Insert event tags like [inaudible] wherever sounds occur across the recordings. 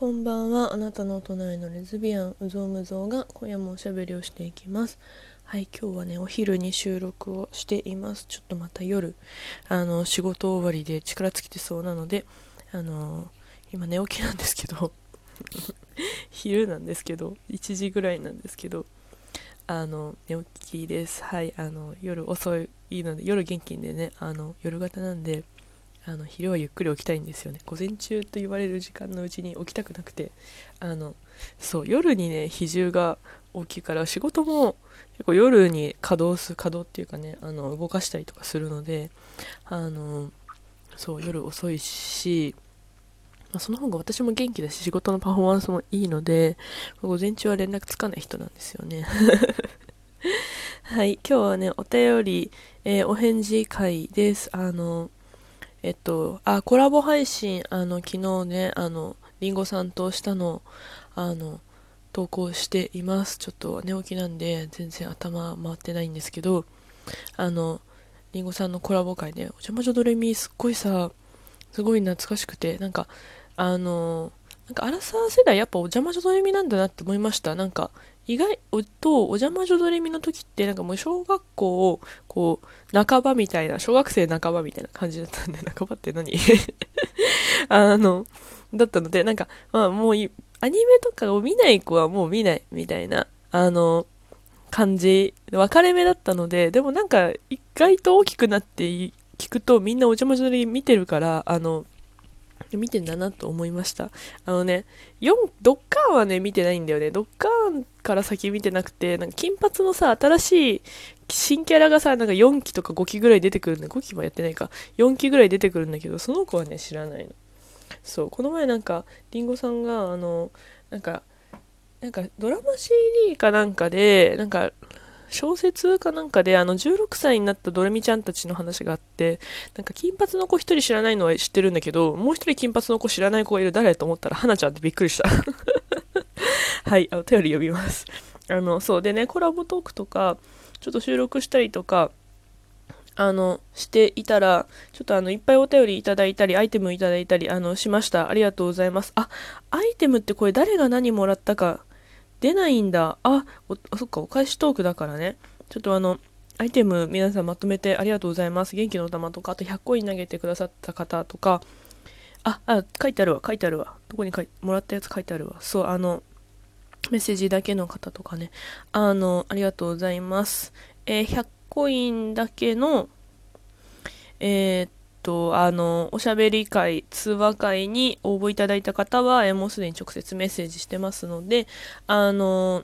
こんばんは。あなたの隣のレズビアンうぞうむぞうが今夜もおしゃべりをしていきます。はい今日はねお昼に収録をしています。ちょっとまた夜あの仕事終わりで力尽きてそうなのであの今寝起きなんですけど [laughs] 昼なんですけど1時ぐらいなんですけどあの寝起きです。はいあの夜遅いので夜元気でねあの夜型なんであの昼はゆっくり起きたいんですよね。午前中と言われる時間のうちに起きたくなくて。あのそう夜にね比重が大きいから仕事も結構夜に稼働す稼働っていうかねあの動かしたりとかするのであのそう夜遅いし、まあ、その方が私も元気だし仕事のパフォーマンスもいいので午前中は連絡つかない人なんですよね。[laughs] はい今日はねお便り、えー、お返事会です。あのえっと、あ、コラボ配信、あの、昨日ね、あの、りんごさんとしたの、あの、投稿しています。ちょっと寝起きなんで、全然頭回ってないんですけど、あの、りんごさんのコラボ会で、お邪魔女ドレミすっごいさ、すごい懐かしくて、なんか、あの、なんか、アラサー世代やっぱお邪魔女ドレミなんだなって思いました。なんか、意外とお邪魔女ドレミの時ってなんかもう小学校をこう半ばみたいな小学生半ばみたいな感じだったんで [laughs] 半ばって何？あのだったのでなんかまあもうアニメとかを見ない子はもう見ないみたいなあの感じ。分かれ目だったのででもなんか意外と大きくなって聞くとみんなお邪魔女ドレミ見てるからあの見てんだなと思いました。あのね、4、ドッカーンはね、見てないんだよね。ドッカーンから先見てなくて、なんか金髪のさ、新しい新キャラがさ、なんか4期とか5期ぐらい出てくるんだ。5期もやってないか。4期ぐらい出てくるんだけど、その子はね、知らないの。そう、この前なんか、りんごさんが、あの、なんか、なんかドラマ CD かなんかで、なんか、小説かなんかであの16歳になったドレミちゃんたちの話があってなんか金髪の子1人知らないのは知ってるんだけどもう1人金髪の子知らない子がいる誰と思ったら花ちゃんってびっくりした [laughs] はいお便り読みますあのそうでねコラボトークとかちょっと収録したりとかあの、していたら、ちょっとあの、いっぱいお便りいただいたり、アイテムいただいたり、あの、しました。ありがとうございます。あ、アイテムってこれ誰が何もらったか出ないんだ。あ、あそっか、お返しトークだからね。ちょっとあの、アイテム皆さんまとめてありがとうございます。元気の玉とか、あと100コイン投げてくださった方とか、あ、あ、書いてあるわ、書いてあるわ。どこに書いもらったやつ書いてあるわ。そう、あの、メッセージだけの方とかね。あの、ありがとうございます。えー、100コインだけの、えー、っと、あの、おしゃべり会、通話会に応募いただいた方は、えもうすでに直接メッセージしてますので、あの、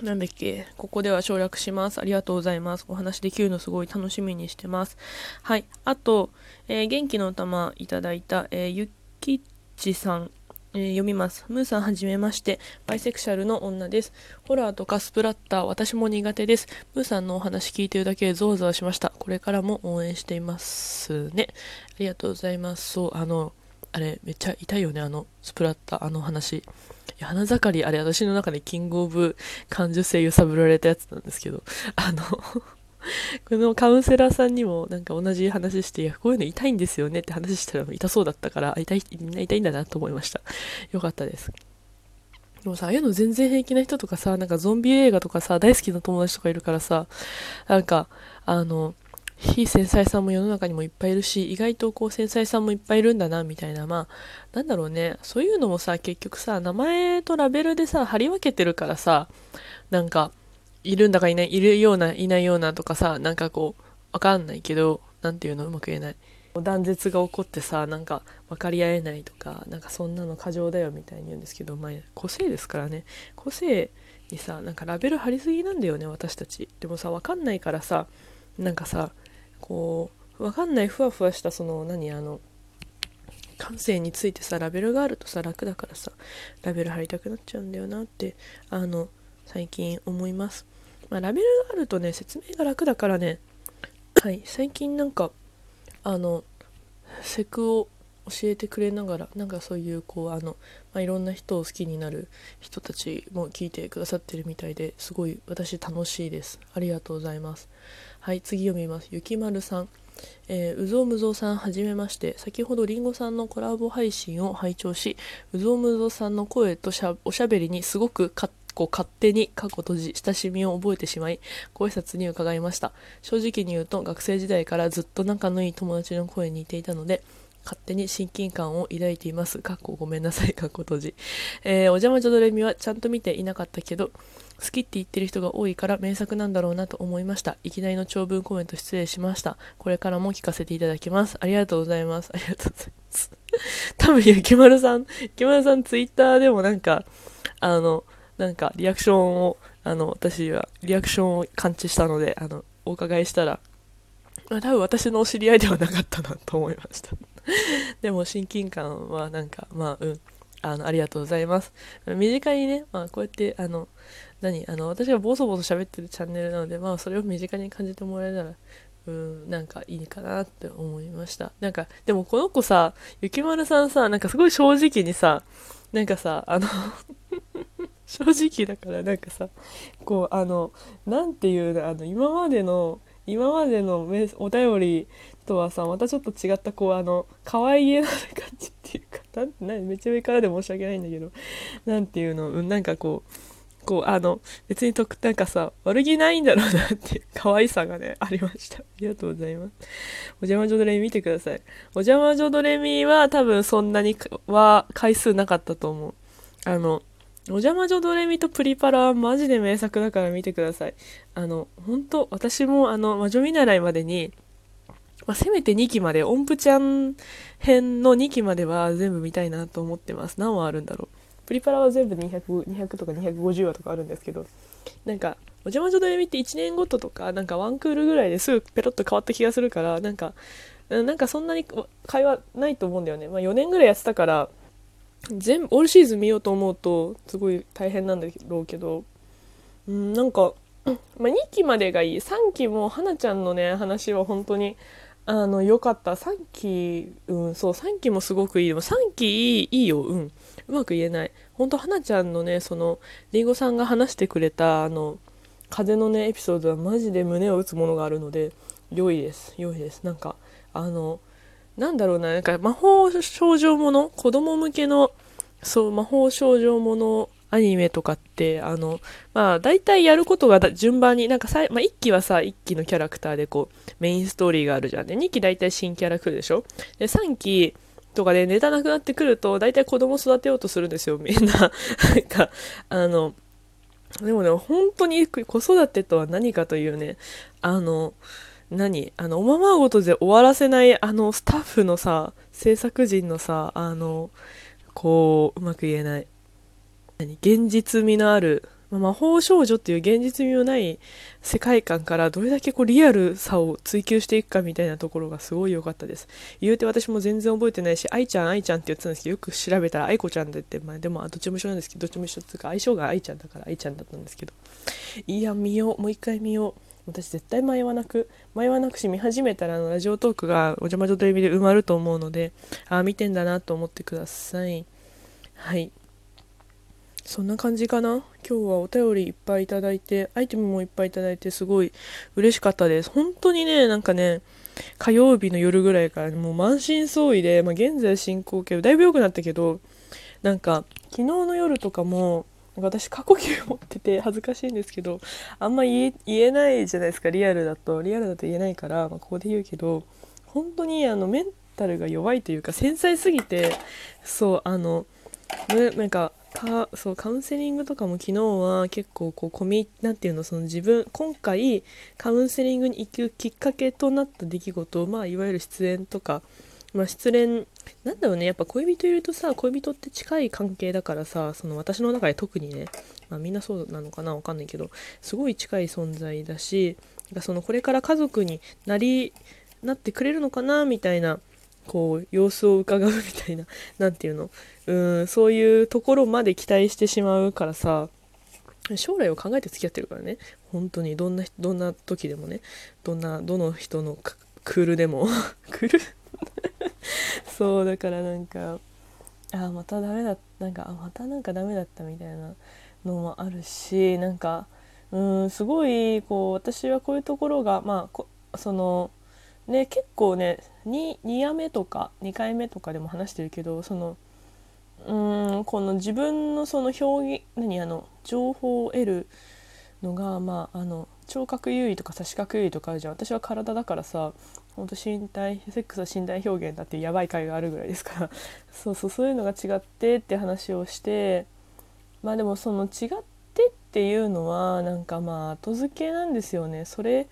なんだっけ、ここでは省略します。ありがとうございます。お話できるのすごい楽しみにしてます。はい。あと、えー、元気の玉いただいた、えー、ゆきっちさんえー、読みます。ムーさんはじめまして。バイセクシャルの女です。ホラーとかスプラッター、私も苦手です。ムーさんのお話聞いてるだけでゾワゾワしました。これからも応援していますね。ありがとうございます。そう、あの、あれ、めっちゃ痛いよね、あの、スプラッター、あの話。花盛り、あれ、私の中でキングオブ感受性揺さぶられたやつなんですけど、あの [laughs] このカウンセラーさんにもなんか同じ話して、いや、こういうの痛いんですよねって話したら痛そうだったから、痛い、みんな痛いんだなと思いました。よかったです。でもさ、ああいうの全然平気な人とかさ、なんかゾンビ映画とかさ、大好きな友達とかいるからさ、なんか、あの、非繊細さんも世の中にもいっぱいいるし、意外とこう繊細さんもいっぱいいるんだな、みたいな、まあ、なんだろうね、そういうのもさ、結局さ、名前とラベルでさ、貼り分けてるからさ、なんか、いるんだかいない、いるような、いないようなとかさ、なんかこう、わかんないけど、なんていうの？うまく言えない。断絶が起こってさ、なんか分かり合えないとか、なんかそんなの過剰だよみたいに言うんですけど、まあ、個性ですからね。個性にさ、なんかラベル貼りすぎなんだよね、私たち。でもさ、わかんないからさ、なんかさ、こう、わかんないふわふわしたその、何、あの、感性についてさ、ラベルがあるとさ、楽だからさ、ラベル貼りたくなっちゃうんだよなって、あの、最近思います。まあ、ラベルがあるとね、説明が楽だからね、はい、最近なんか、あの、セクを教えてくれながら、なんかそういう、こう、あの、まあ、いろんな人を好きになる人たちも聞いてくださってるみたいですごい私楽しいです。ありがとうございます。はい、次読みます。ゆきまるさん。えー、うぞうむぞうさんはじめまして先ほどりんごさんのコラボ配信を拝聴しうぞうむぞうさんの声としゃおしゃべりにすごくかこう勝手に過去閉じ親しみを覚えてしまいご挨拶に伺いました正直に言うと学生時代からずっと仲のいい友達の声に似ていたので勝手に親近感を抱いています。かっこごめんなさい、かっこ閉じ。えー、お邪魔女ドレミはちゃんと見ていなかったけど、好きって言ってる人が多いから名作なんだろうなと思いました。いきなりの長文コメント失礼しました。これからも聞かせていただきます。ありがとうございます。ありがとうございます。多分、ゆきまるさん、ゆきまるさんツイッターでもなんか、あの、なんかリアクションを、あの、私はリアクションを感知したので、あの、お伺いしたら、まあ、多分私のお知り合いではなかったなと思いました。[laughs] でも親近感はなんか、まあ、うん。あの、ありがとうございます。身近にね、まあ、こうやって、あの、何あの、私がボソボソ喋ってるチャンネルなので、まあ、それを身近に感じてもらえたら、うん、なんかいいかなって思いました。なんか、でもこの子さ、ゆきまるさんさ、なんかすごい正直にさ、なんかさ、あの正直だからなんかさ、こう、あの、なんていうの、あの、今までの、今までのお便りとはさまたちょっと違ったこうあの可愛げな感じっていうかなんなめっちゃ上からで申し訳ないんだけどなんていうの、うん、なんかこうこうあの別にとなんかさ悪気ないんだろうなって可愛さがねありました。ありがとうございます。お邪魔女ドレミ見てください。お邪魔女ドレミは多分そんなには回数なかったと思う。あのお邪魔女ドレミとプリパラはマジで名作だから見てください。あの、本当私もあの、魔女見習いまでに、まあ、せめて2期まで、音符ちゃん編の2期までは全部見たいなと思ってます。何話あるんだろう。プリパラは全部200、200とか250話とかあるんですけど、なんか、お邪魔女ドレミって1年ごととか、なんかワンクールぐらいですぐペロッと変わった気がするから、なんか、なんかそんなに会話ないと思うんだよね。まあ4年ぐらいやってたから、全部、オールシーズン見ようと思うと、すごい大変なんだろうけど、うん、なんか、[clears throat] まあ、2期までがいい。3期も、花ちゃんのね、話は本当に、あの、良かった。3期、うん、そう、3期もすごくいい。でも3期いいいいよ、うん。うまく言えない。ほんと、花ちゃんのね、その、りんごさんが話してくれた、あの、風のね、エピソードはマジで胸を打つものがあるので、良いです。良いです。なんか、あの、なんだろうな、なんか魔法少女もの子供向けの、そう、魔法少女ものアニメとかって、あの、まあ、大体やることが順番に、なんかさ、まあ、1期はさ、1期のキャラクターでこう、メインストーリーがあるじゃん。で、2期大体新キャラ来るでしょ？で、3期とかでネタなくなってくると、大体子供育てようとするんですよ、みんな。[laughs] なんか、あの、でもね、本当に子育てとは何かというね、あの、何？あの、おままごとで終わらせない、あの、スタッフのさ、制作陣のさ、あの、こう、うまく言えない。何？現実味のある、魔法少女っていう現実味のない世界観からどれだけこうリアルさを追求していくかみたいなところがすごい良かったです。言うて私も全然覚えてないし、愛ちゃん愛ちゃんって言ってたんですけど、よく調べたら愛子ちゃんでって、まあでもどっちも一緒なんですけど、どっちも一緒っていうか相性が愛ちゃんだから愛ちゃんだったんですけど、いや、見よう、もう一回見よう。私絶対迷わなく迷わなくし見始めたらあのラジオトークがお邪魔女とレビで埋まると思うのであ見てんだなと思ってください。はい。そんな感じかな。今日はお便りいっぱいいただいてアイテムもいっぱいいただいてすごい嬉しかったです。本当にねなんかね火曜日の夜ぐらいからもう満身創痍で、まあ、現在進行形だいぶ良くなったけどなんか昨日の夜とかも私過呼吸持ってて恥ずかしいんですけどあんま言えないじゃないですかリアルだと。リアルだと言えないから、まあ、ここで言うけど本当にあのメンタルが弱いというか繊細すぎてそうあのなんかかそうカウンセリングとかも昨日は結構こうコミなんていうのその自分今回カウンセリングに行くきっかけとなった出来事まあいわゆる失恋とか、まあ、失恋なんだろうねやっぱ恋人いるとさ恋人って近い関係だからさその私の中で特にね、まあ、みんなそうなのかなわかんないけどすごい近い存在だしそのこれから家族になりなってくれるのかなみたいなこう様子を伺うみたいな [laughs] 何て言うの？うんそういうところまで期待してしまうからさ将来を考えて付き合ってるからね。本当にどんなどんな時でもねどんなどの人のクールでも。[laughs] クール？[laughs] そうだからなんかあまたダメだなんかあまたなんかダメだったみたいなのもあるしなんかうんすごいこう私はこういうところがまあそのね結構ね 2, 2夜目とか2回目とかでも話してるけどそのうんこの自分のその表現何あの情報を得るのがまああの聴覚優位とか差し覚優位とかあるじゃん。私は体だからさほんと身体セックスは身体表現だっていうやばい回があるぐらいですから。[laughs] そうそうそういうのが違ってって話をしてまあでもその違ってっていうのはなんかまあ後付けなんですよね。それ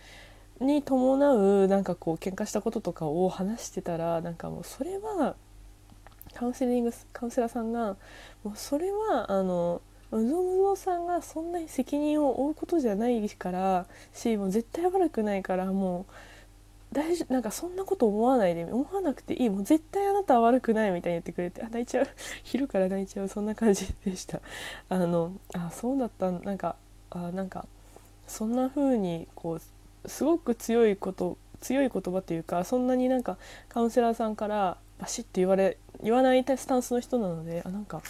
に伴うなんかこう喧嘩したこととかを話してたらなんかもうそれはカウンセリングカウンセラーさんがもうそれはあのうぞむぞさんがそんなに責任を負うことじゃないからしもう絶対悪くないからもう大丈なんかそんなこと思わないで思わなくていい。もう絶対あなたは悪くないみたいに言ってくれてあ泣いちゃう。昼から泣いちゃう。そんな感じでした。あのあそうだった。なんかあなんかそんな風にこうすごく強いこと強い言葉っていうかそんなになんかカウンセラーさんからバシッて言われ言わないスタンスの人なのであなんか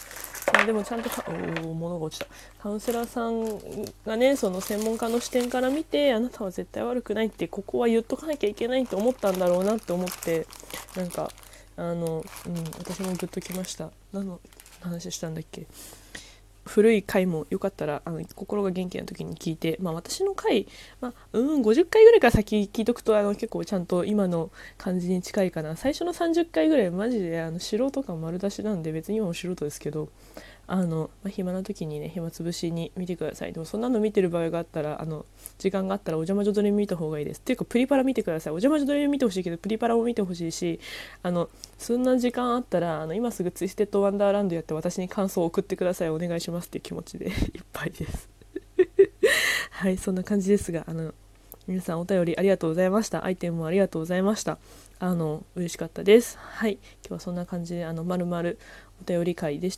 あでもちゃんとかお物が落ちた。カウンセラーさんがねその専門家の視点から見てあなたは絶対悪くないってここは言っとかなきゃいけないと思ったんだろうなって思ってなんかあの、うん、私もグッときました。何の話したんだっけ？古い回もよかったらあの心が元気な時に聞いて、まあ、私の回、まあ、うん50回ぐらいから先聞いとくとあの結構ちゃんと今の感じに近いかな。最初の30回ぐらいマジであの素人感丸出しなんで別に今も素人ですけどあの、まあ、暇な時にね暇つぶしに見てください。でもそんなの見てる場合があったらあの時間があったらお邪魔女ドレミ見た方がいいです。っていうかプリパラ見てください。お邪魔女ドレミ見てほしいけどプリパラも見てほしいしあのそんな時間あったらあの今すぐツイステッドワンダーランドやって私に感想を送ってください。お願いしますっていう気持ちで [laughs] いっぱいです。[laughs] はいそんな感じですがあの皆さんお便りありがとうございました。アイテムもありがとうございました。あの嬉しかったです。はい今日はそんな感じであのまるまるお便り会でした。